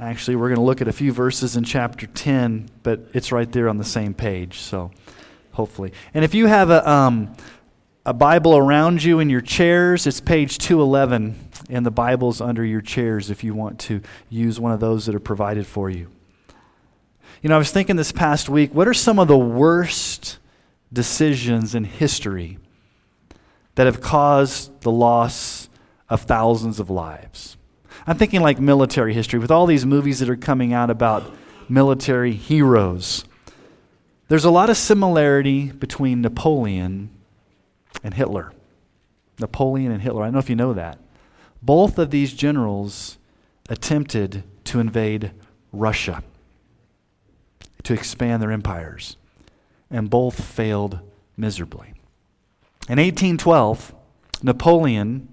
Actually, we're going to look at a few verses in chapter 10, but it's right there on the same page, so hopefully. And if you have a, um, a Bible around you in your chairs, it's page 211, and the Bible's under your chairs if you want to use one of those that are provided for you. You know, I was thinking this past week, what are some of the worst decisions in history that have caused the loss of thousands of lives? I'm thinking like military history, with all these movies that are coming out about military heroes. There's a lot of similarity between Napoleon and Hitler. Napoleon and Hitler. I don't know if you know that. Both of these generals attempted to invade Russia, to expand their empires, and both failed miserably. In 1812, Napoleon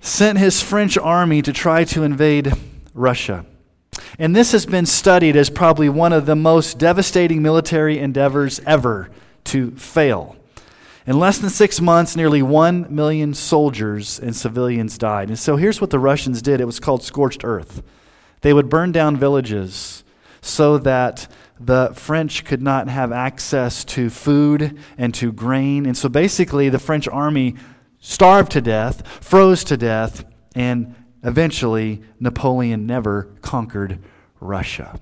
sent his French army to try to invade Russia. And this has been studied as probably one of the most devastating military endeavors ever to fail. In less than six months, nearly one million soldiers and civilians died. And so here's what the Russians did it was called scorched earth. They would burn down villages so that the French could not have access to food and to grain. And so basically, the French army starved to death, froze to death, and eventually Napoleon never conquered Russia.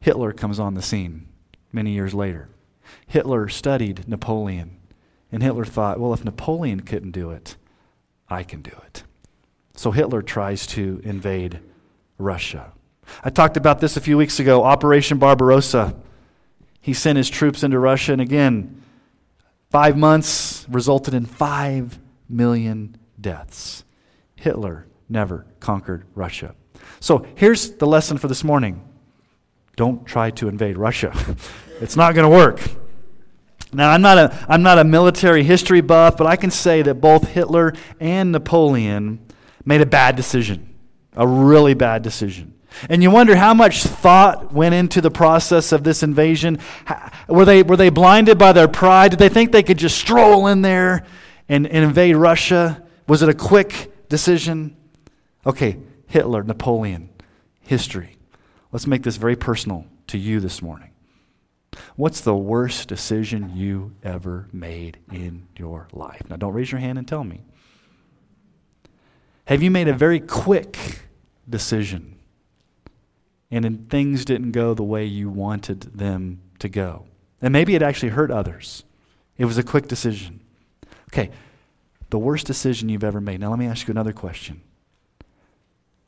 Hitler comes on the scene many years later. Hitler studied Napoleon, and Hitler thought, well, if Napoleon couldn't do it, I can do it. So Hitler tries to invade Russia. I talked about this a few weeks ago Operation Barbarossa. He sent his troops into Russia, and again, five months resulted in five million deaths. Hitler never conquered Russia. So here's the lesson for this morning don't try to invade Russia, it's not going to work. Now, I'm not, a, I'm not a military history buff, but I can say that both Hitler and Napoleon made a bad decision, a really bad decision. And you wonder how much thought went into the process of this invasion. Were they, were they blinded by their pride? Did they think they could just stroll in there and, and invade Russia? Was it a quick decision? Okay, Hitler, Napoleon, history. Let's make this very personal to you this morning. What's the worst decision you ever made in your life? Now, don't raise your hand and tell me. Have you made a very quick decision? And things didn't go the way you wanted them to go. And maybe it actually hurt others. It was a quick decision. Okay, the worst decision you've ever made. Now, let me ask you another question.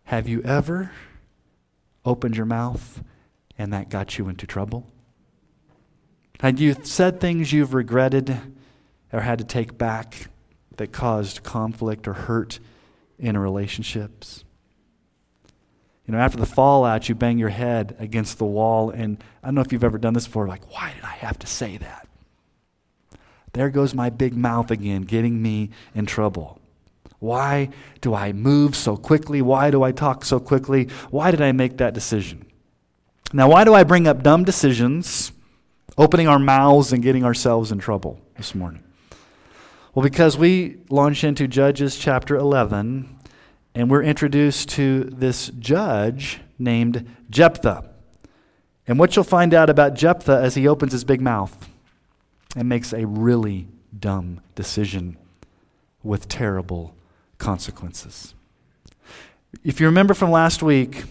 Have you ever opened your mouth and that got you into trouble? Had you said things you've regretted or had to take back that caused conflict or hurt in relationships? You know, after the fallout, you bang your head against the wall, and I don't know if you've ever done this before, like, why did I have to say that? There goes my big mouth again, getting me in trouble. Why do I move so quickly? Why do I talk so quickly? Why did I make that decision? Now, why do I bring up dumb decisions, opening our mouths and getting ourselves in trouble this morning? Well, because we launch into Judges chapter 11, and we're introduced to this judge named Jephthah. And what you'll find out about Jephthah as he opens his big mouth and makes a really dumb decision with terrible consequences. If you remember from last week,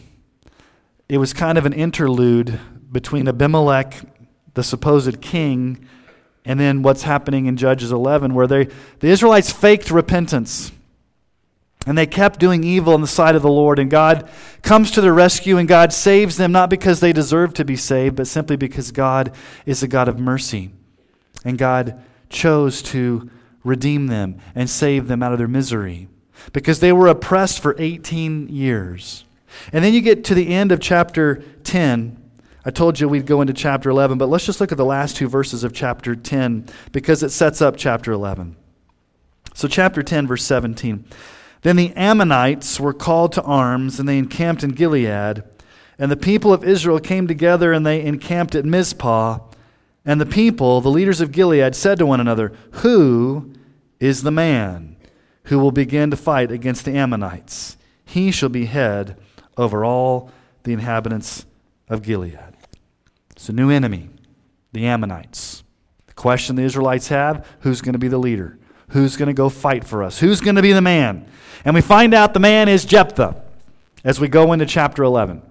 it was kind of an interlude between Abimelech, the supposed king, and then what's happening in Judges 11, where they, the Israelites faked repentance. And they kept doing evil in the sight of the Lord, and God comes to their rescue, and God saves them not because they deserve to be saved, but simply because God is a God of mercy. And God chose to redeem them and save them out of their misery because they were oppressed for 18 years. And then you get to the end of chapter 10. I told you we'd go into chapter 11, but let's just look at the last two verses of chapter 10 because it sets up chapter 11. So, chapter 10, verse 17. Then the Ammonites were called to arms, and they encamped in Gilead. And the people of Israel came together, and they encamped at Mizpah. And the people, the leaders of Gilead, said to one another, Who is the man who will begin to fight against the Ammonites? He shall be head over all the inhabitants of Gilead. It's a new enemy, the Ammonites. The question the Israelites have who's going to be the leader? Who's going to go fight for us? Who's going to be the man? And we find out the man is Jephthah as we go into chapter 11.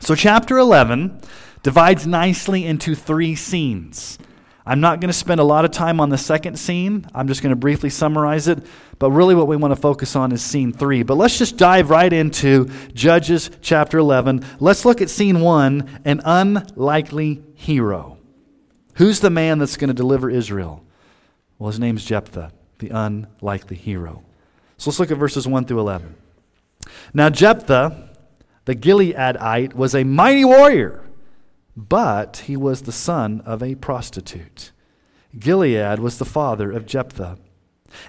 So, chapter 11 divides nicely into three scenes. I'm not going to spend a lot of time on the second scene. I'm just going to briefly summarize it. But really, what we want to focus on is scene three. But let's just dive right into Judges chapter 11. Let's look at scene one an unlikely hero. Who's the man that's going to deliver Israel? Well, his name's Jephthah, the unlikely hero. So let's look at verses 1 through 11. Now, Jephthah, the Gileadite, was a mighty warrior, but he was the son of a prostitute. Gilead was the father of Jephthah.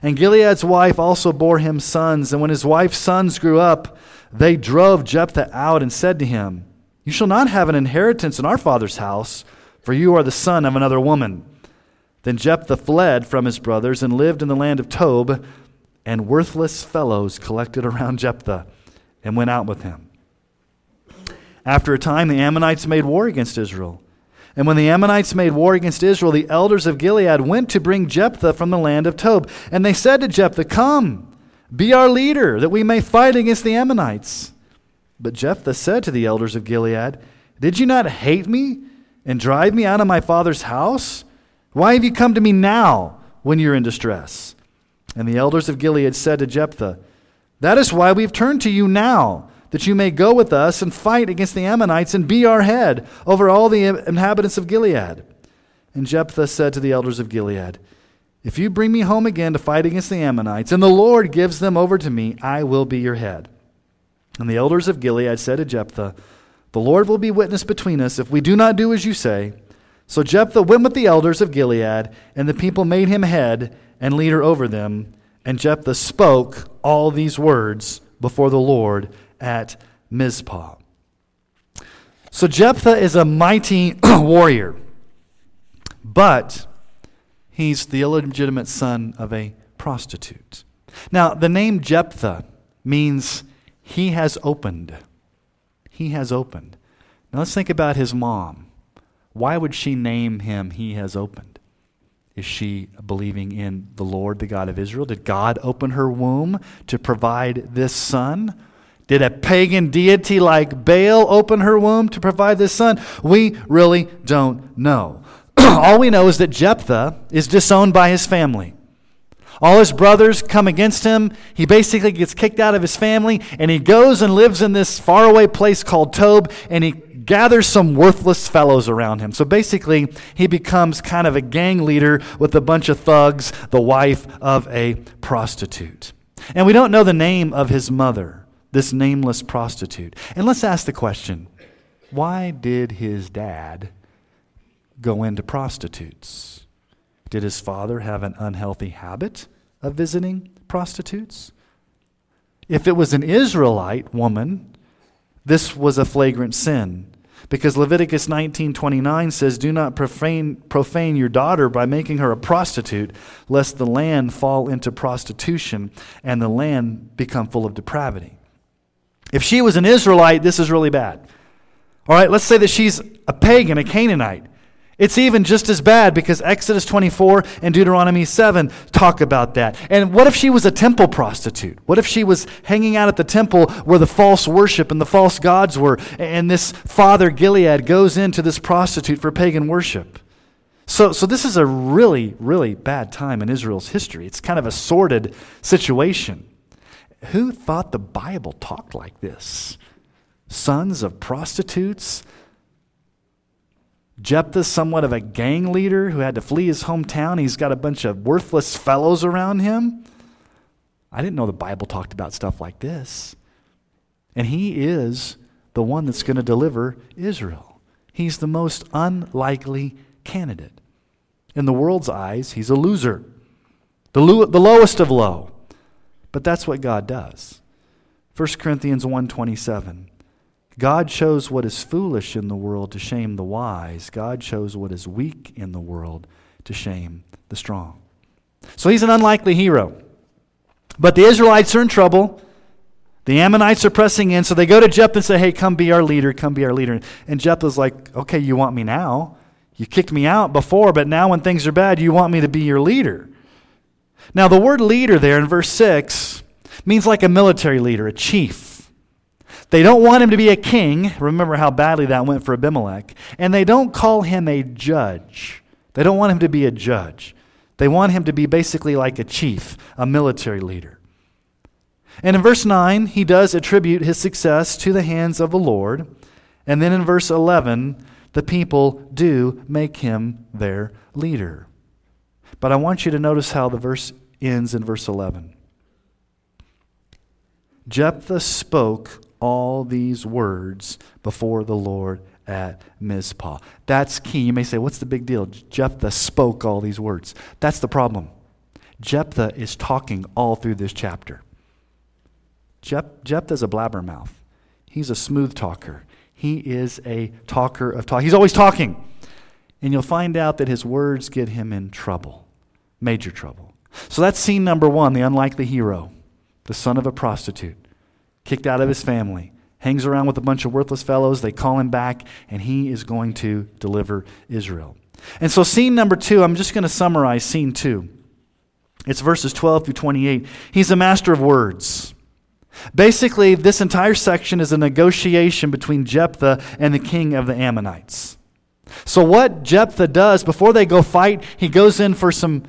And Gilead's wife also bore him sons. And when his wife's sons grew up, they drove Jephthah out and said to him, You shall not have an inheritance in our father's house, for you are the son of another woman. Then Jephthah fled from his brothers and lived in the land of Tob, and worthless fellows collected around Jephthah and went out with him. After a time, the Ammonites made war against Israel. And when the Ammonites made war against Israel, the elders of Gilead went to bring Jephthah from the land of Tob. And they said to Jephthah, Come, be our leader, that we may fight against the Ammonites. But Jephthah said to the elders of Gilead, Did you not hate me and drive me out of my father's house? Why have you come to me now when you're in distress? And the elders of Gilead said to Jephthah, That is why we've turned to you now, that you may go with us and fight against the Ammonites and be our head over all the inhabitants of Gilead. And Jephthah said to the elders of Gilead, If you bring me home again to fight against the Ammonites, and the Lord gives them over to me, I will be your head. And the elders of Gilead said to Jephthah, The Lord will be witness between us if we do not do as you say. So Jephthah went with the elders of Gilead, and the people made him head and leader over them. And Jephthah spoke all these words before the Lord at Mizpah. So Jephthah is a mighty warrior, but he's the illegitimate son of a prostitute. Now, the name Jephthah means he has opened. He has opened. Now, let's think about his mom. Why would she name him He Has Opened? Is she believing in the Lord, the God of Israel? Did God open her womb to provide this son? Did a pagan deity like Baal open her womb to provide this son? We really don't know. All we know is that Jephthah is disowned by his family. All his brothers come against him. He basically gets kicked out of his family, and he goes and lives in this faraway place called Tob, and he gathers some worthless fellows around him. So basically, he becomes kind of a gang leader with a bunch of thugs, the wife of a prostitute. And we don't know the name of his mother, this nameless prostitute. And let's ask the question why did his dad go into prostitutes? Did his father have an unhealthy habit of visiting prostitutes? If it was an Israelite woman, this was a flagrant sin. Because Leviticus 19:29 says, "Do not profane, profane your daughter by making her a prostitute, lest the land fall into prostitution and the land become full of depravity." If she was an Israelite, this is really bad. All right, let's say that she's a pagan, a Canaanite. It's even just as bad because Exodus 24 and Deuteronomy 7 talk about that. And what if she was a temple prostitute? What if she was hanging out at the temple where the false worship and the false gods were, and this father Gilead goes into this prostitute for pagan worship? So, so this is a really, really bad time in Israel's history. It's kind of a sordid situation. Who thought the Bible talked like this? Sons of prostitutes? Jephthah's somewhat of a gang leader who had to flee his hometown. He's got a bunch of worthless fellows around him. I didn't know the Bible talked about stuff like this. And he is the one that's going to deliver Israel. He's the most unlikely candidate. In the world's eyes, he's a loser, the, lo- the lowest of low. But that's what God does. 1 Corinthians 1:27 God chose what is foolish in the world to shame the wise. God chose what is weak in the world to shame the strong. So he's an unlikely hero. But the Israelites are in trouble. The Ammonites are pressing in, so they go to Jephthah and say, Hey, come be our leader, come be our leader. And Jephthah's like, Okay, you want me now? You kicked me out before, but now when things are bad, you want me to be your leader. Now, the word leader there in verse 6 means like a military leader, a chief. They don't want him to be a king. Remember how badly that went for Abimelech. And they don't call him a judge. They don't want him to be a judge. They want him to be basically like a chief, a military leader. And in verse 9, he does attribute his success to the hands of the Lord. And then in verse 11, the people do make him their leader. But I want you to notice how the verse ends in verse 11. Jephthah spoke all these words before the Lord at Mizpah. That's key. You may say, what's the big deal? Jephthah spoke all these words. That's the problem. Jephthah is talking all through this chapter. Jep- Jephthah's a blabbermouth. He's a smooth talker. He is a talker of talk. He's always talking. And you'll find out that his words get him in trouble, major trouble. So that's scene number one the unlikely hero, the son of a prostitute, kicked out of his family, hangs around with a bunch of worthless fellows. They call him back, and he is going to deliver Israel. And so, scene number two, I'm just going to summarize scene two. It's verses 12 through 28. He's a master of words. Basically, this entire section is a negotiation between Jephthah and the king of the Ammonites. So, what Jephthah does before they go fight, he goes in for some,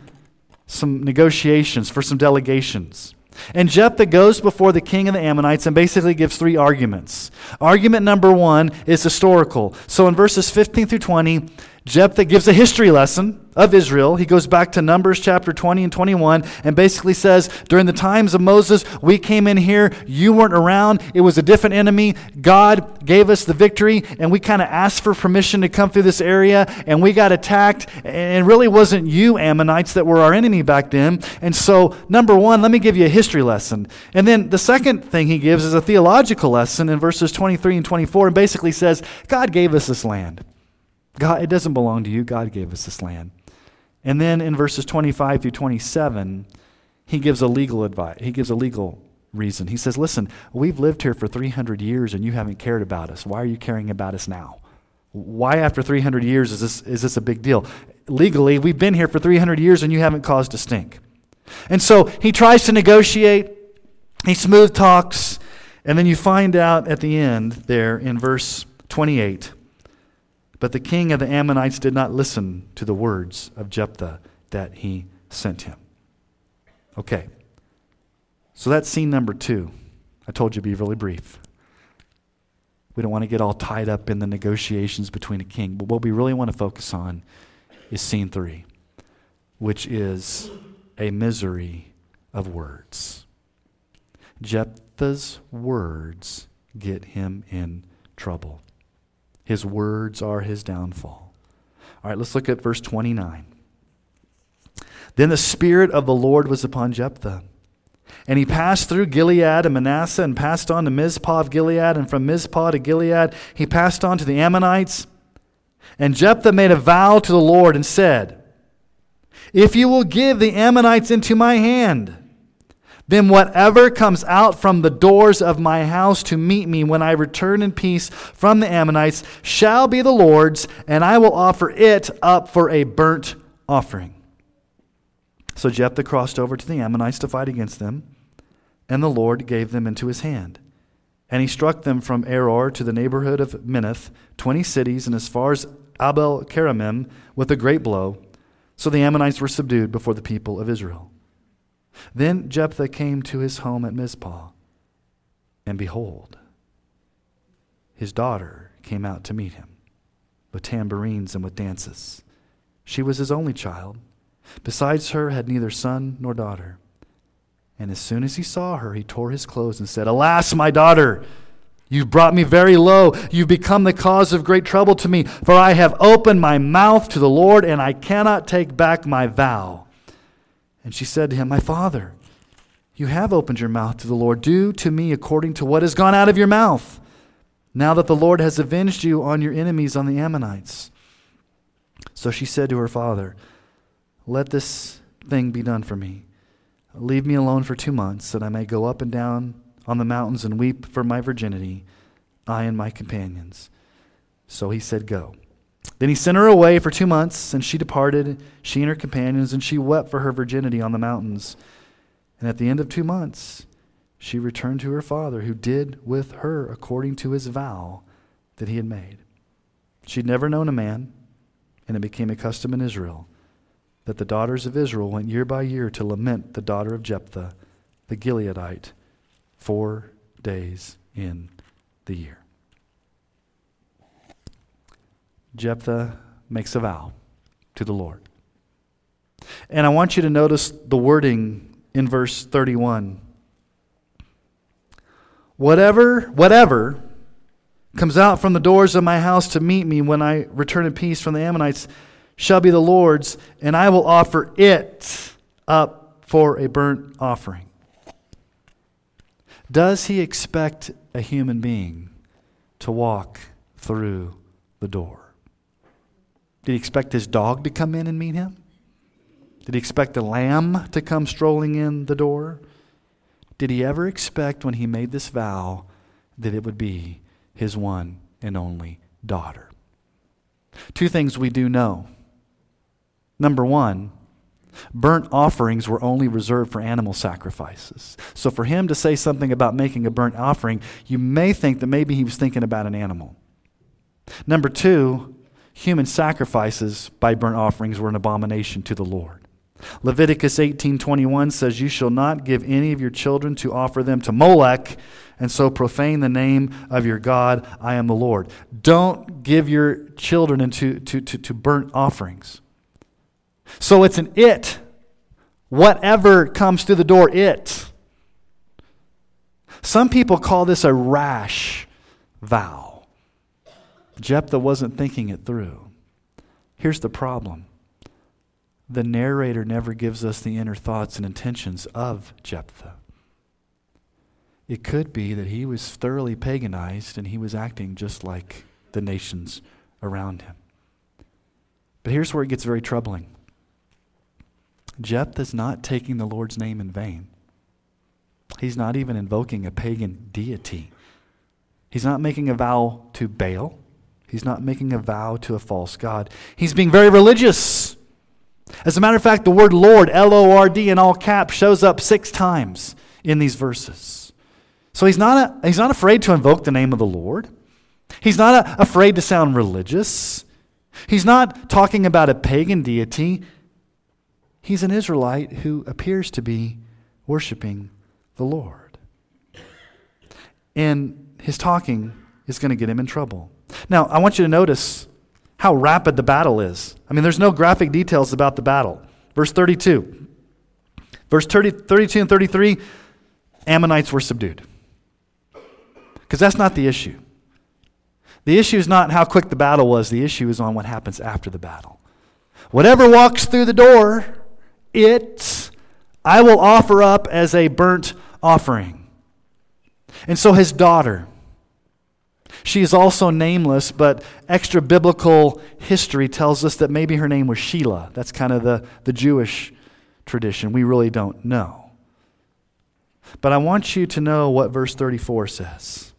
some negotiations, for some delegations. And Jephthah goes before the king of the Ammonites and basically gives three arguments. Argument number one is historical. So, in verses 15 through 20, Jephthah gives a history lesson of Israel. He goes back to Numbers chapter 20 and 21 and basically says, During the times of Moses, we came in here. You weren't around. It was a different enemy. God gave us the victory, and we kind of asked for permission to come through this area, and we got attacked. And it really wasn't you, Ammonites, that were our enemy back then. And so, number one, let me give you a history lesson. And then the second thing he gives is a theological lesson in verses 23 and 24, and basically says, God gave us this land. God, it doesn't belong to you. God gave us this land. And then in verses 25 through 27, he gives a legal advice. He gives a legal reason. He says, Listen, we've lived here for 300 years and you haven't cared about us. Why are you caring about us now? Why, after 300 years, is this, is this a big deal? Legally, we've been here for 300 years and you haven't caused a stink. And so he tries to negotiate, he smooth talks, and then you find out at the end there in verse 28 but the king of the Ammonites did not listen to the words of Jephthah that he sent him. Okay. So that's scene number two. I told you to be really brief. We don't want to get all tied up in the negotiations between a king. But what we really want to focus on is scene three, which is a misery of words. Jephthah's words get him in trouble. His words are his downfall. All right, let's look at verse 29. Then the Spirit of the Lord was upon Jephthah. And he passed through Gilead and Manasseh and passed on to Mizpah of Gilead. And from Mizpah to Gilead, he passed on to the Ammonites. And Jephthah made a vow to the Lord and said, If you will give the Ammonites into my hand, then whatever comes out from the doors of my house to meet me when I return in peace from the Ammonites shall be the Lord's, and I will offer it up for a burnt offering. So Jephthah crossed over to the Ammonites to fight against them, and the Lord gave them into his hand. And he struck them from Aroer to the neighborhood of Minnith, twenty cities, and as far as Abel Keramim, with a great blow. So the Ammonites were subdued before the people of Israel. Then Jephthah came to his home at Mizpah, and behold, his daughter came out to meet him with tambourines and with dances. She was his only child. Besides her, had neither son nor daughter. And as soon as he saw her, he tore his clothes and said, Alas, my daughter! You've brought me very low. You've become the cause of great trouble to me. For I have opened my mouth to the Lord, and I cannot take back my vow. And she said to him, My father, you have opened your mouth to the Lord. Do to me according to what has gone out of your mouth. Now that the Lord has avenged you on your enemies, on the Ammonites. So she said to her father, Let this thing be done for me. Leave me alone for two months, that I may go up and down on the mountains and weep for my virginity, I and my companions. So he said, Go. Then he sent her away for two months, and she departed, she and her companions, and she wept for her virginity on the mountains. And at the end of two months, she returned to her father, who did with her according to his vow that he had made. She'd never known a man, and it became a custom in Israel that the daughters of Israel went year by year to lament the daughter of Jephthah, the Gileadite, four days in the year. Jephthah makes a vow to the Lord. And I want you to notice the wording in verse 31. Whatever, whatever comes out from the doors of my house to meet me when I return in peace from the Ammonites shall be the Lord's, and I will offer it up for a burnt offering. Does he expect a human being to walk through the door? Did he expect his dog to come in and meet him? Did he expect a lamb to come strolling in the door? Did he ever expect when he made this vow that it would be his one and only daughter? Two things we do know. Number one, burnt offerings were only reserved for animal sacrifices. So for him to say something about making a burnt offering, you may think that maybe he was thinking about an animal. Number two, human sacrifices by burnt offerings were an abomination to the Lord. Leviticus 18:21 says you shall not give any of your children to offer them to Molech and so profane the name of your God I am the Lord. Don't give your children into to, to, to burnt offerings. So it's an it. Whatever comes through the door, it. Some people call this a rash vow. Jephthah wasn't thinking it through. Here's the problem the narrator never gives us the inner thoughts and intentions of Jephthah. It could be that he was thoroughly paganized and he was acting just like the nations around him. But here's where it gets very troubling Jephthah's not taking the Lord's name in vain. He's not even invoking a pagan deity. He's not making a vow to Baal. He's not making a vow to a false God. He's being very religious. As a matter of fact, the word Lord, L O R D, in all caps, shows up six times in these verses. So he's not, a, he's not afraid to invoke the name of the Lord. He's not a, afraid to sound religious. He's not talking about a pagan deity. He's an Israelite who appears to be worshiping the Lord. And his talking is going to get him in trouble. Now, I want you to notice how rapid the battle is. I mean, there's no graphic details about the battle. Verse 32. Verse 30, 32 and 33 Ammonites were subdued. Because that's not the issue. The issue is not how quick the battle was, the issue is on what happens after the battle. Whatever walks through the door it I will offer up as a burnt offering. And so his daughter, she is also nameless, but extra biblical history tells us that maybe her name was Sheila. That's kind of the, the Jewish tradition. We really don't know. But I want you to know what verse 34 says.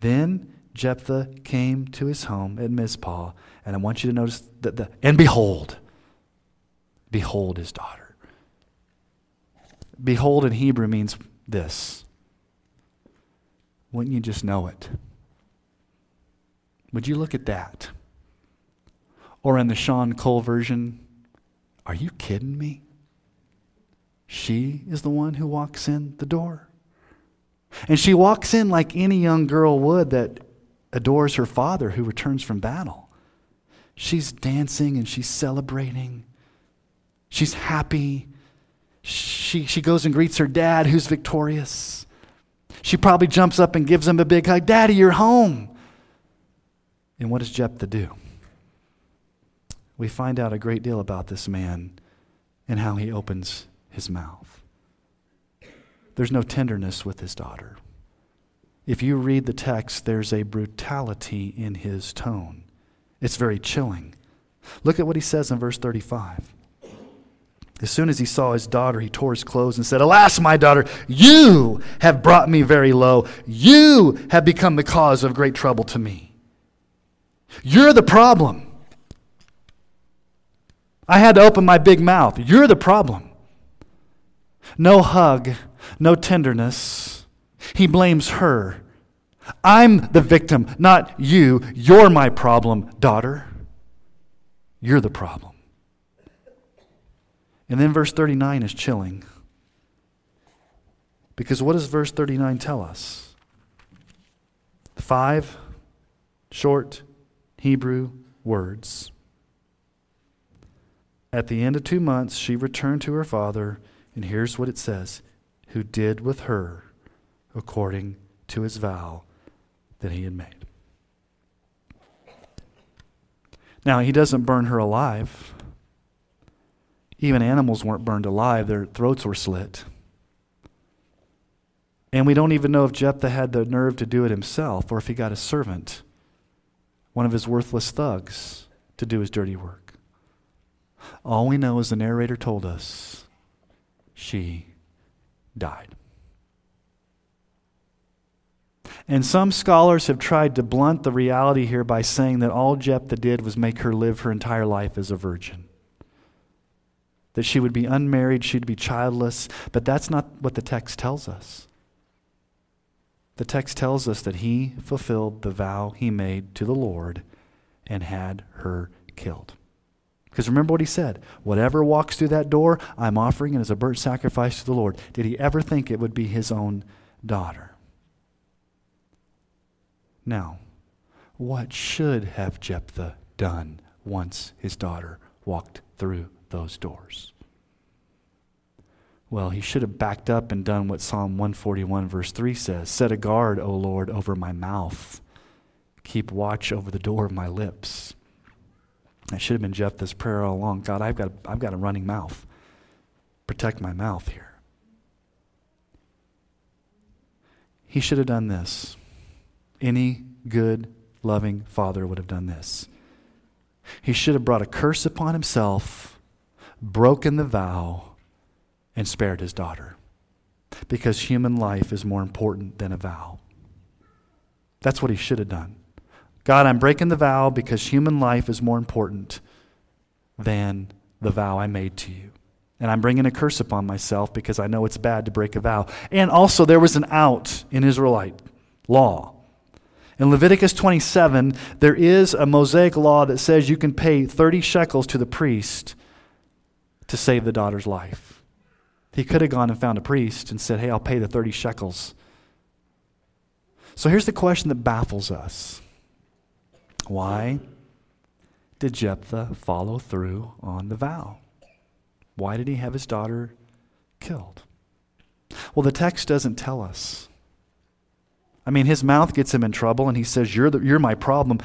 Then Jephthah came to his home at Mizpah, and I want you to notice that the, and behold, behold his daughter. Behold in Hebrew means this. Wouldn't you just know it? Would you look at that? Or in the Sean Cole version, are you kidding me? She is the one who walks in the door. And she walks in like any young girl would that adores her father who returns from battle. She's dancing and she's celebrating. She's happy. She, she goes and greets her dad, who's victorious. She probably jumps up and gives him a big hug. Daddy, you're home. And what does Jephthah do? We find out a great deal about this man and how he opens his mouth. There's no tenderness with his daughter. If you read the text, there's a brutality in his tone. It's very chilling. Look at what he says in verse 35. As soon as he saw his daughter, he tore his clothes and said, Alas, my daughter, you have brought me very low. You have become the cause of great trouble to me. You're the problem. I had to open my big mouth. You're the problem. No hug, no tenderness. He blames her. I'm the victim, not you. You're my problem, daughter. You're the problem. And then verse 39 is chilling. Because what does verse 39 tell us? Five short Hebrew words. At the end of two months, she returned to her father, and here's what it says who did with her according to his vow that he had made. Now, he doesn't burn her alive. Even animals weren't burned alive, their throats were slit. And we don't even know if Jephthah had the nerve to do it himself or if he got a servant, one of his worthless thugs, to do his dirty work. All we know is the narrator told us she died. And some scholars have tried to blunt the reality here by saying that all Jephthah did was make her live her entire life as a virgin. That she would be unmarried, she'd be childless, but that's not what the text tells us. The text tells us that he fulfilled the vow he made to the Lord and had her killed. Because remember what he said whatever walks through that door, I'm offering it as a burnt sacrifice to the Lord. Did he ever think it would be his own daughter? Now, what should have Jephthah done once his daughter walked through those doors? Well, he should have backed up and done what Psalm 141, verse 3 says Set a guard, O Lord, over my mouth. Keep watch over the door of my lips. That should have been Jephthah's prayer all along. God, I've got, I've got a running mouth. Protect my mouth here. He should have done this. Any good, loving father would have done this. He should have brought a curse upon himself, broken the vow, and spared his daughter. Because human life is more important than a vow. That's what he should have done. God, I'm breaking the vow because human life is more important than the vow I made to you. And I'm bringing a curse upon myself because I know it's bad to break a vow. And also, there was an out in Israelite law. In Leviticus 27, there is a Mosaic law that says you can pay 30 shekels to the priest to save the daughter's life. He could have gone and found a priest and said, Hey, I'll pay the 30 shekels. So here's the question that baffles us Why did Jephthah follow through on the vow? Why did he have his daughter killed? Well, the text doesn't tell us. I mean, his mouth gets him in trouble, and he says, You're, the, you're my problem.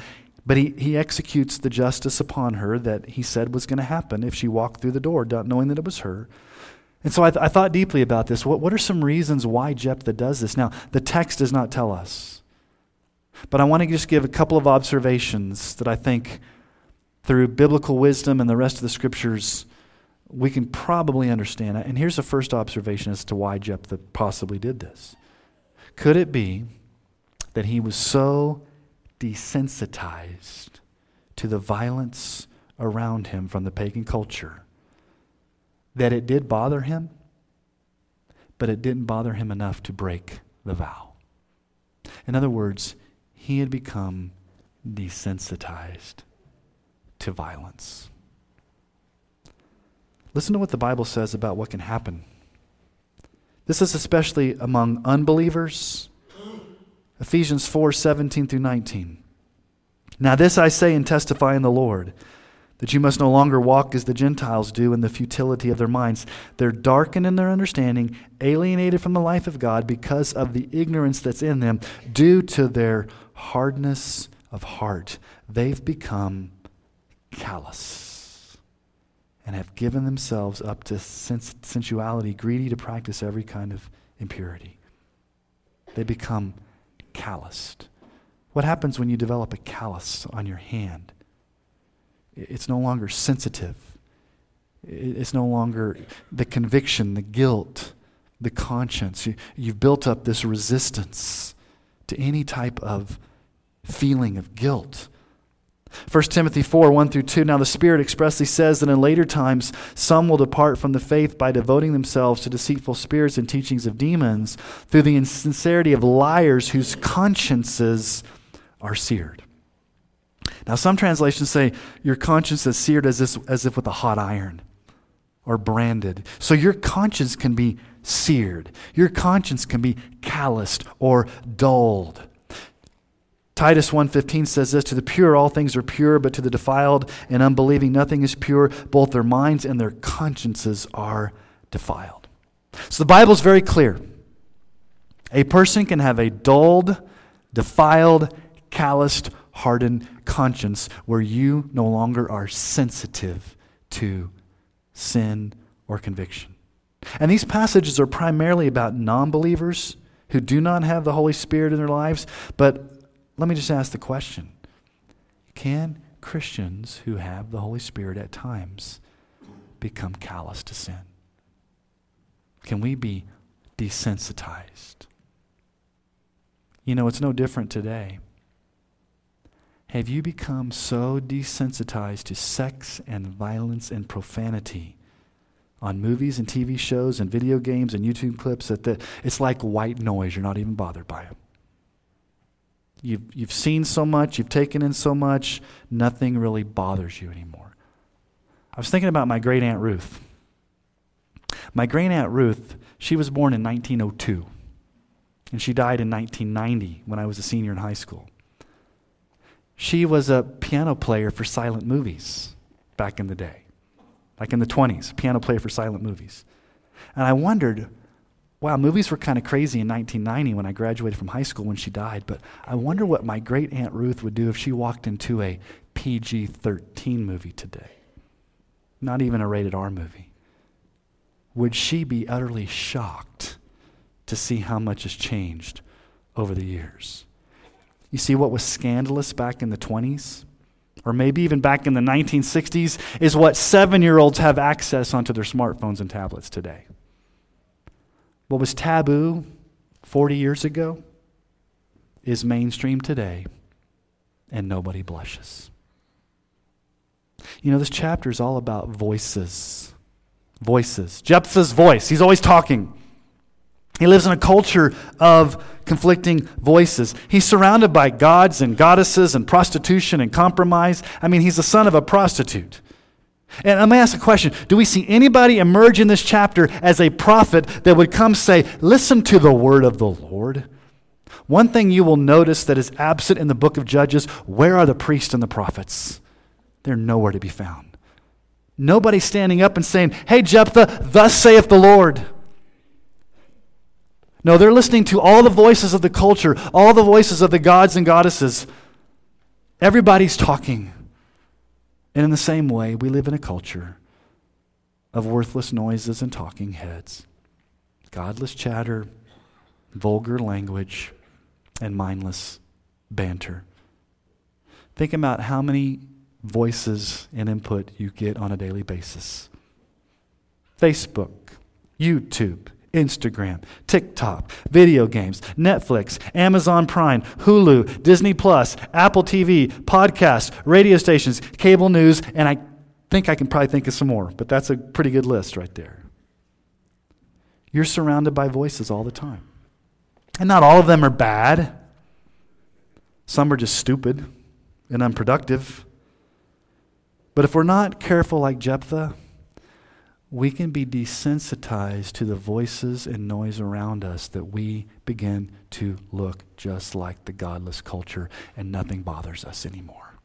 But he, he executes the justice upon her that he said was going to happen if she walked through the door, not knowing that it was her. And so I, th- I thought deeply about this. What, what are some reasons why Jephthah does this? Now, the text does not tell us. But I want to just give a couple of observations that I think, through biblical wisdom and the rest of the scriptures, we can probably understand. And here's the first observation as to why Jephthah possibly did this. Could it be that he was so desensitized to the violence around him from the pagan culture that it did bother him, but it didn't bother him enough to break the vow. In other words, he had become desensitized to violence. Listen to what the Bible says about what can happen. This is especially among unbelievers Ephesians 4 17 through 19. Now, this I say and testify in the Lord, that you must no longer walk as the Gentiles do in the futility of their minds. They're darkened in their understanding, alienated from the life of God because of the ignorance that's in them due to their hardness of heart. They've become callous and have given themselves up to sens- sensuality, greedy to practice every kind of impurity. They become calloused. What happens when you develop a callus on your hand? It's no longer sensitive. It's no longer the conviction, the guilt, the conscience. You, you've built up this resistance to any type of feeling of guilt. 1 Timothy 4 1 through 2. Now, the Spirit expressly says that in later times some will depart from the faith by devoting themselves to deceitful spirits and teachings of demons through the insincerity of liars whose consciences are seared. Now, some translations say your conscience is seared as, this, as if with a hot iron or branded. So your conscience can be seared, your conscience can be calloused or dulled. Titus 1:15 says this to the pure all things are pure but to the defiled and unbelieving nothing is pure both their minds and their consciences are defiled. So the Bible is very clear. A person can have a dulled, defiled, calloused, hardened conscience where you no longer are sensitive to sin or conviction. And these passages are primarily about non believers who do not have the Holy Spirit in their lives. But let me just ask the question Can Christians who have the Holy Spirit at times become callous to sin? Can we be desensitized? You know, it's no different today. Have you become so desensitized to sex and violence and profanity on movies and TV shows and video games and YouTube clips that the, it's like white noise? You're not even bothered by it. You've, you've seen so much, you've taken in so much, nothing really bothers you anymore. I was thinking about my great Aunt Ruth. My great Aunt Ruth, she was born in 1902, and she died in 1990 when I was a senior in high school. She was a piano player for silent movies back in the day, like in the 20s, piano player for silent movies. And I wondered, wow, movies were kind of crazy in 1990 when I graduated from high school when she died, but I wonder what my great Aunt Ruth would do if she walked into a PG 13 movie today, not even a rated R movie. Would she be utterly shocked to see how much has changed over the years? You see, what was scandalous back in the 20s, or maybe even back in the 1960s, is what seven year olds have access onto their smartphones and tablets today. What was taboo 40 years ago is mainstream today, and nobody blushes. You know, this chapter is all about voices. Voices. Jephthah's voice. He's always talking. He lives in a culture of conflicting voices. He's surrounded by gods and goddesses and prostitution and compromise. I mean, he's the son of a prostitute. And going to ask a question Do we see anybody emerge in this chapter as a prophet that would come say, Listen to the word of the Lord? One thing you will notice that is absent in the book of Judges where are the priests and the prophets? They're nowhere to be found. Nobody standing up and saying, Hey, Jephthah, thus saith the Lord. No, they're listening to all the voices of the culture, all the voices of the gods and goddesses. Everybody's talking. And in the same way, we live in a culture of worthless noises and talking heads, godless chatter, vulgar language, and mindless banter. Think about how many voices and input you get on a daily basis Facebook, YouTube, Instagram, TikTok, video games, Netflix, Amazon Prime, Hulu, Disney Plus, Apple TV, podcasts, radio stations, cable news, and I think I can probably think of some more, but that's a pretty good list right there. You're surrounded by voices all the time. And not all of them are bad. Some are just stupid and unproductive. But if we're not careful like Jephthah, we can be desensitized to the voices and noise around us that we begin to look just like the godless culture and nothing bothers us anymore.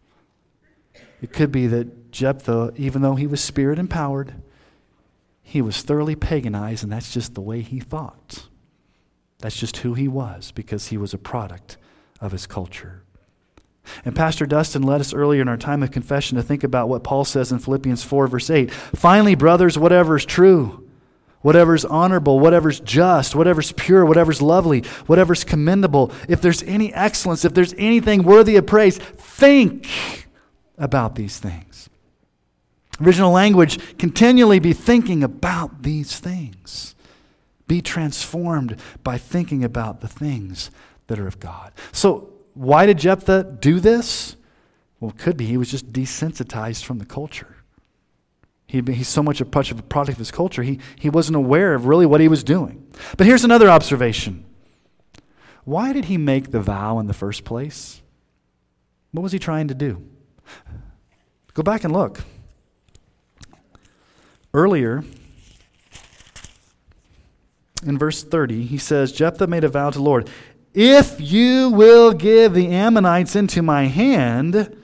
It could be that Jephthah, even though he was spirit empowered, he was thoroughly paganized, and that's just the way he thought. That's just who he was because he was a product of his culture. And Pastor Dustin led us earlier in our time of confession to think about what Paul says in Philippians 4, verse 8. Finally, brothers, whatever is true, whatever is honorable, whatever's just, whatever's pure, whatever's lovely, whatever's commendable, if there's any excellence, if there's anything worthy of praise, think about these things. Original language, continually be thinking about these things. Be transformed by thinking about the things that are of God. So, why did Jephthah do this? Well, it could be he was just desensitized from the culture. He, he's so much a much of a product of his culture, he, he wasn't aware of really what he was doing. But here's another observation. Why did he make the vow in the first place? What was he trying to do? Go back and look. Earlier, in verse 30, he says, Jephthah made a vow to the Lord if you will give the Ammonites into my hand,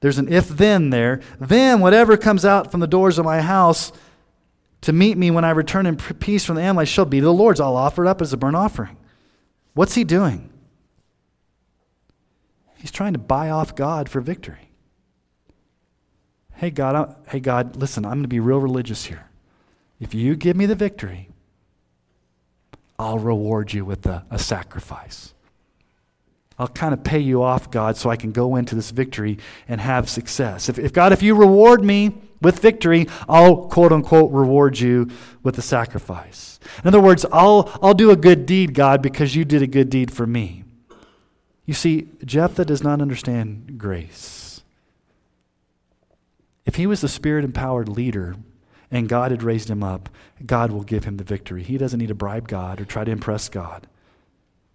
there's an if then there, then whatever comes out from the doors of my house to meet me when I return in peace from the Ammonites shall be the Lord's. I'll offer it up as a burnt offering. What's he doing? He's trying to buy off God for victory. Hey God, I, hey God, listen, I'm going to be real religious here. If you give me the victory, I'll reward you with a, a sacrifice. I'll kind of pay you off, God, so I can go into this victory and have success. If, if God, if you reward me with victory, I'll quote unquote reward you with a sacrifice. In other words, I'll, I'll do a good deed, God, because you did a good deed for me. You see, Jephthah does not understand grace. If he was the spirit empowered leader, and God had raised him up, God will give him the victory. He doesn't need to bribe God or try to impress God.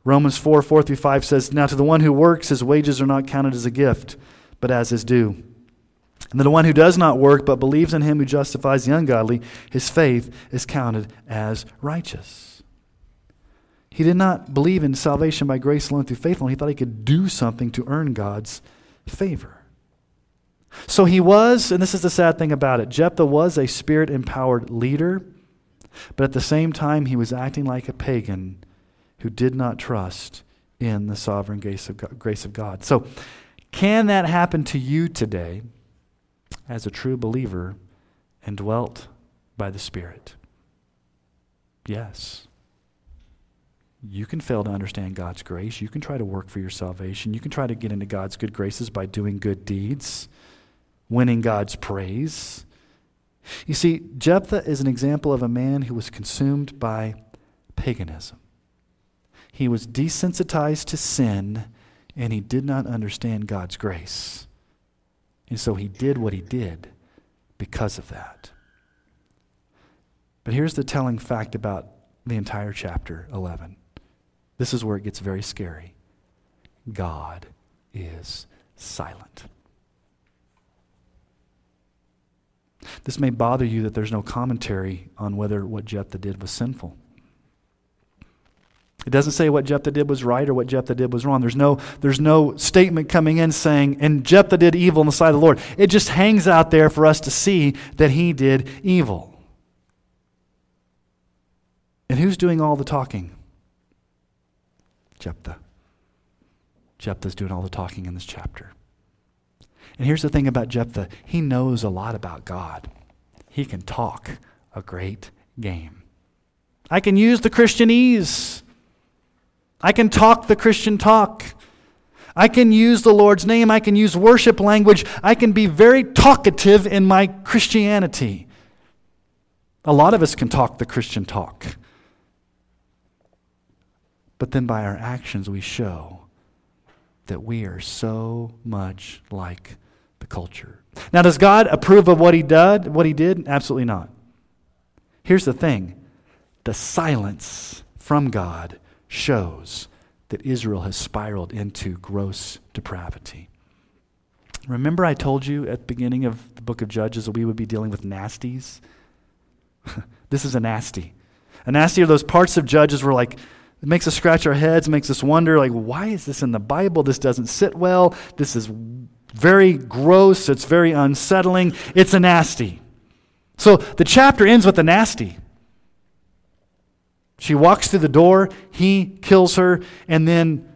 Romans 4 4 through 5 says, Now to the one who works, his wages are not counted as a gift, but as his due. And to the one who does not work, but believes in him who justifies the ungodly, his faith is counted as righteous. He did not believe in salvation by grace alone through faith alone. He thought he could do something to earn God's favor. So he was, and this is the sad thing about it Jephthah was a spirit empowered leader, but at the same time, he was acting like a pagan who did not trust in the sovereign grace of God. Grace of God. So, can that happen to you today as a true believer and dwelt by the Spirit? Yes. You can fail to understand God's grace. You can try to work for your salvation. You can try to get into God's good graces by doing good deeds winning God's praise. You see, Jephthah is an example of a man who was consumed by paganism. He was desensitized to sin and he did not understand God's grace. And so he did what he did because of that. But here's the telling fact about the entire chapter 11. This is where it gets very scary. God is silent. This may bother you that there's no commentary on whether what Jephthah did was sinful. It doesn't say what Jephthah did was right or what Jephthah did was wrong. There's no, there's no statement coming in saying, and Jephthah did evil in the sight of the Lord. It just hangs out there for us to see that he did evil. And who's doing all the talking? Jephthah. Jephthah's doing all the talking in this chapter. And here's the thing about Jephthah he knows a lot about God. He can talk a great game. I can use the Christianese. I can talk the Christian talk. I can use the Lord's name. I can use worship language. I can be very talkative in my Christianity. A lot of us can talk the Christian talk. But then by our actions, we show that we are so much like the culture. Now, does God approve of what he did? What he did? Absolutely not. Here's the thing: the silence from God shows that Israel has spiraled into gross depravity. Remember, I told you at the beginning of the book of Judges that we would be dealing with nasties? this is a nasty. A nasty are those parts of Judges where, like, it makes us scratch our heads, makes us wonder, like, why is this in the Bible? This doesn't sit well. This is very gross, it's very unsettling, it's a nasty. So the chapter ends with a nasty. She walks through the door, he kills her, and then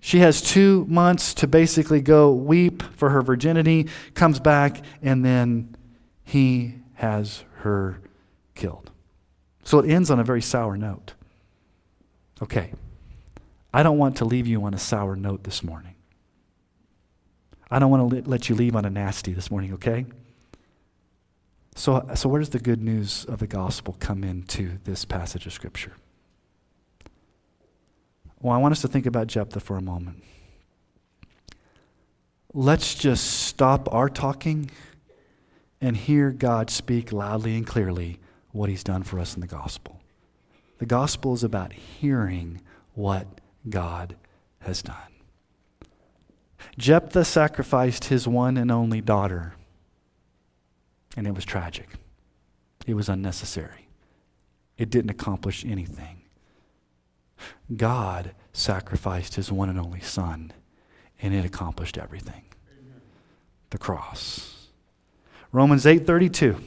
she has two months to basically go weep for her virginity, comes back, and then he has her killed. So it ends on a very sour note. Okay, I don't want to leave you on a sour note this morning. I don't want to let you leave on a nasty this morning, okay? So, so where does the good news of the gospel come into this passage of Scripture? Well, I want us to think about Jephthah for a moment. Let's just stop our talking and hear God speak loudly and clearly what he's done for us in the gospel. The gospel is about hearing what God has done. Jephthah sacrificed his one and only daughter, and it was tragic. It was unnecessary. It didn't accomplish anything. God sacrificed his one and only son, and it accomplished everything. Amen. The cross. Romans 8:32.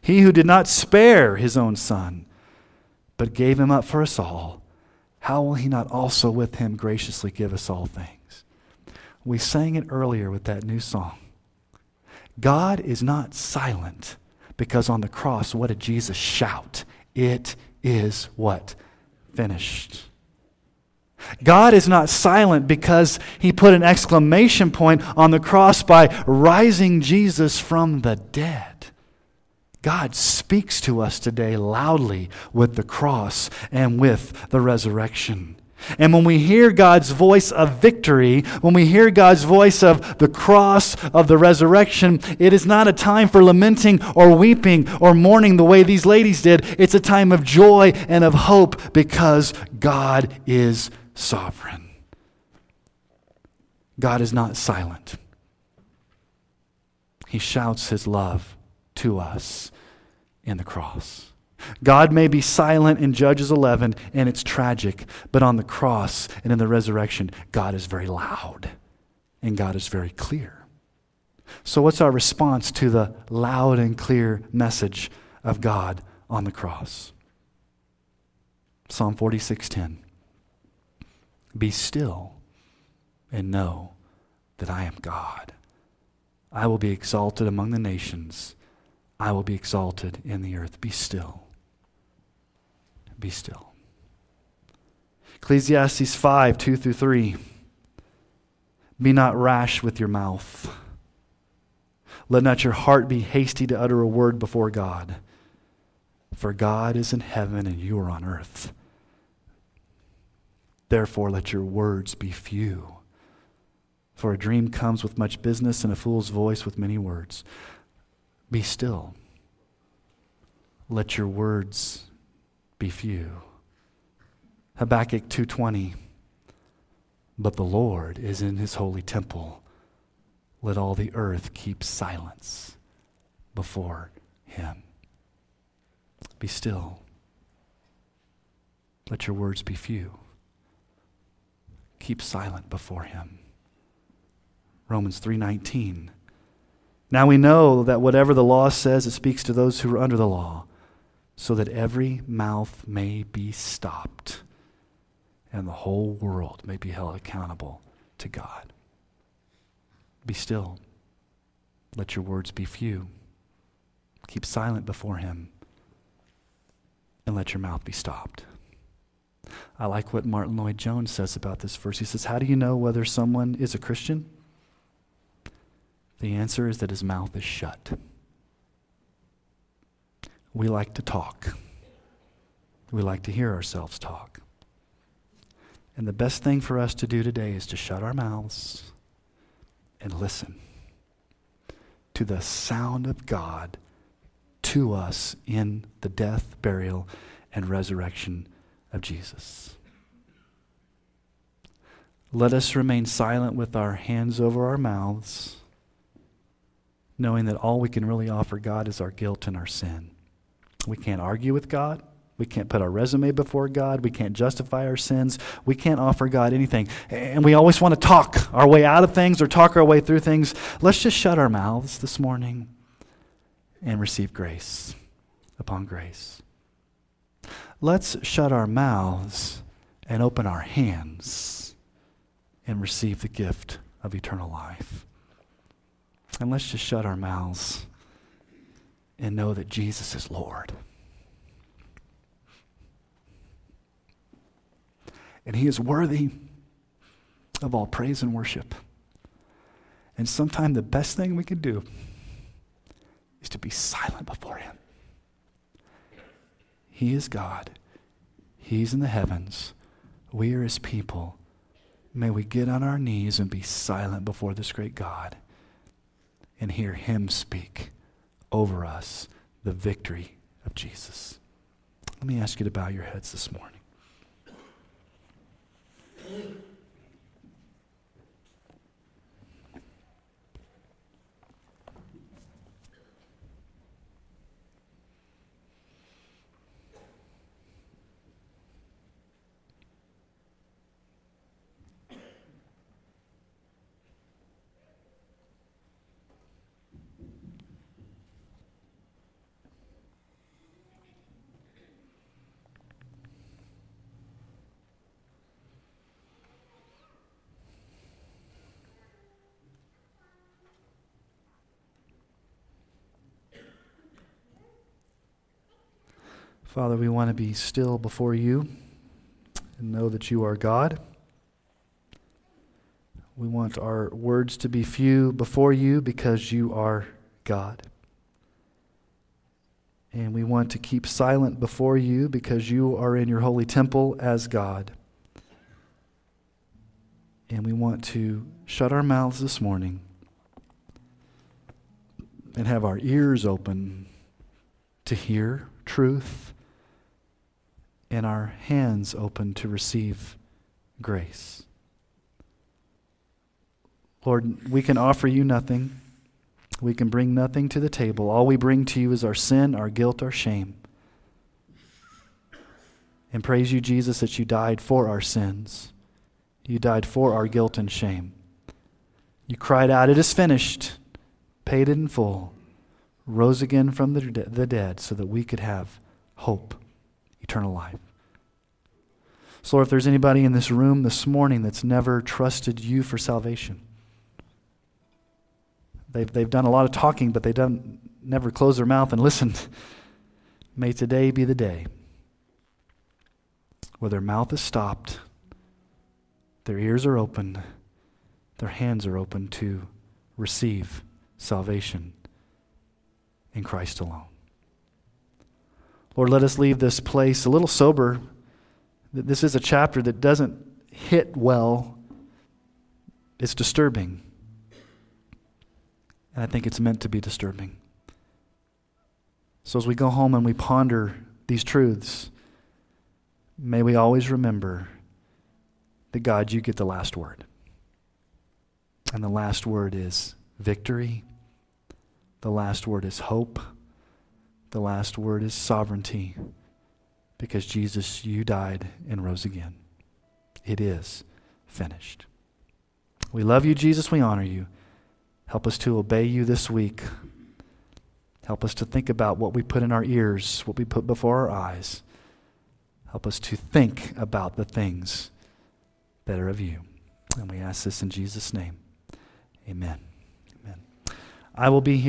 He who did not spare his own son, but gave him up for us all, how will he not also with him graciously give us all things? We sang it earlier with that new song. God is not silent because on the cross, what did Jesus shout? It is what? Finished. God is not silent because he put an exclamation point on the cross by rising Jesus from the dead. God speaks to us today loudly with the cross and with the resurrection. And when we hear God's voice of victory, when we hear God's voice of the cross, of the resurrection, it is not a time for lamenting or weeping or mourning the way these ladies did. It's a time of joy and of hope because God is sovereign. God is not silent. He shouts his love to us in the cross. God may be silent in Judges 11, and it's tragic, but on the cross and in the resurrection, God is very loud and God is very clear. So, what's our response to the loud and clear message of God on the cross? Psalm 46:10 Be still and know that I am God. I will be exalted among the nations. I will be exalted in the earth. Be still be still. Ecclesiastes 5 2 through 3. Be not rash with your mouth. Let not your heart be hasty to utter a word before God. For God is in heaven and you are on earth. Therefore, let your words be few. For a dream comes with much business, and a fool's voice with many words. Be still. Let your words be few. Habakkuk 2:20 But the Lord is in his holy temple. Let all the earth keep silence before him. Be still. Let your words be few. Keep silent before him. Romans 3:19 Now we know that whatever the law says it speaks to those who are under the law so that every mouth may be stopped and the whole world may be held accountable to God. Be still. Let your words be few. Keep silent before Him and let your mouth be stopped. I like what Martyn Lloyd-Jones says about this verse. He says, How do you know whether someone is a Christian? The answer is that his mouth is shut we like to talk. We like to hear ourselves talk. And the best thing for us to do today is to shut our mouths and listen to the sound of God to us in the death, burial, and resurrection of Jesus. Let us remain silent with our hands over our mouths, knowing that all we can really offer God is our guilt and our sin. We can't argue with God. We can't put our resume before God. We can't justify our sins. We can't offer God anything. And we always want to talk our way out of things or talk our way through things. Let's just shut our mouths this morning and receive grace upon grace. Let's shut our mouths and open our hands and receive the gift of eternal life. And let's just shut our mouths and know that Jesus is Lord. And he is worthy of all praise and worship. And sometimes the best thing we can do is to be silent before him. He is God. He's in the heavens. We are his people. May we get on our knees and be silent before this great God and hear him speak over us the victory of Jesus. Let me ask you to bow your heads this morning. Father, we want to be still before you and know that you are God. We want our words to be few before you because you are God. And we want to keep silent before you because you are in your holy temple as God. And we want to shut our mouths this morning and have our ears open to hear truth and our hands open to receive grace. Lord, we can offer you nothing. We can bring nothing to the table. All we bring to you is our sin, our guilt, our shame. And praise you, Jesus, that you died for our sins. You died for our guilt and shame. You cried out, It is finished, paid it in full, rose again from the, de- the dead so that we could have hope eternal life. So, Lord, if there's anybody in this room this morning that's never trusted you for salvation, they've, they've done a lot of talking, but they don't never closed their mouth and listened. May today be the day where their mouth is stopped, their ears are open, their hands are open to receive salvation in Christ alone. Lord, let us leave this place a little sober. This is a chapter that doesn't hit well, it's disturbing. And I think it's meant to be disturbing. So as we go home and we ponder these truths, may we always remember that God, you get the last word. And the last word is victory. The last word is hope. The last word is sovereignty because Jesus, you died and rose again. It is finished. We love you, Jesus. We honor you. Help us to obey you this week. Help us to think about what we put in our ears, what we put before our eyes. Help us to think about the things that are of you. And we ask this in Jesus' name. Amen. Amen. I will be here.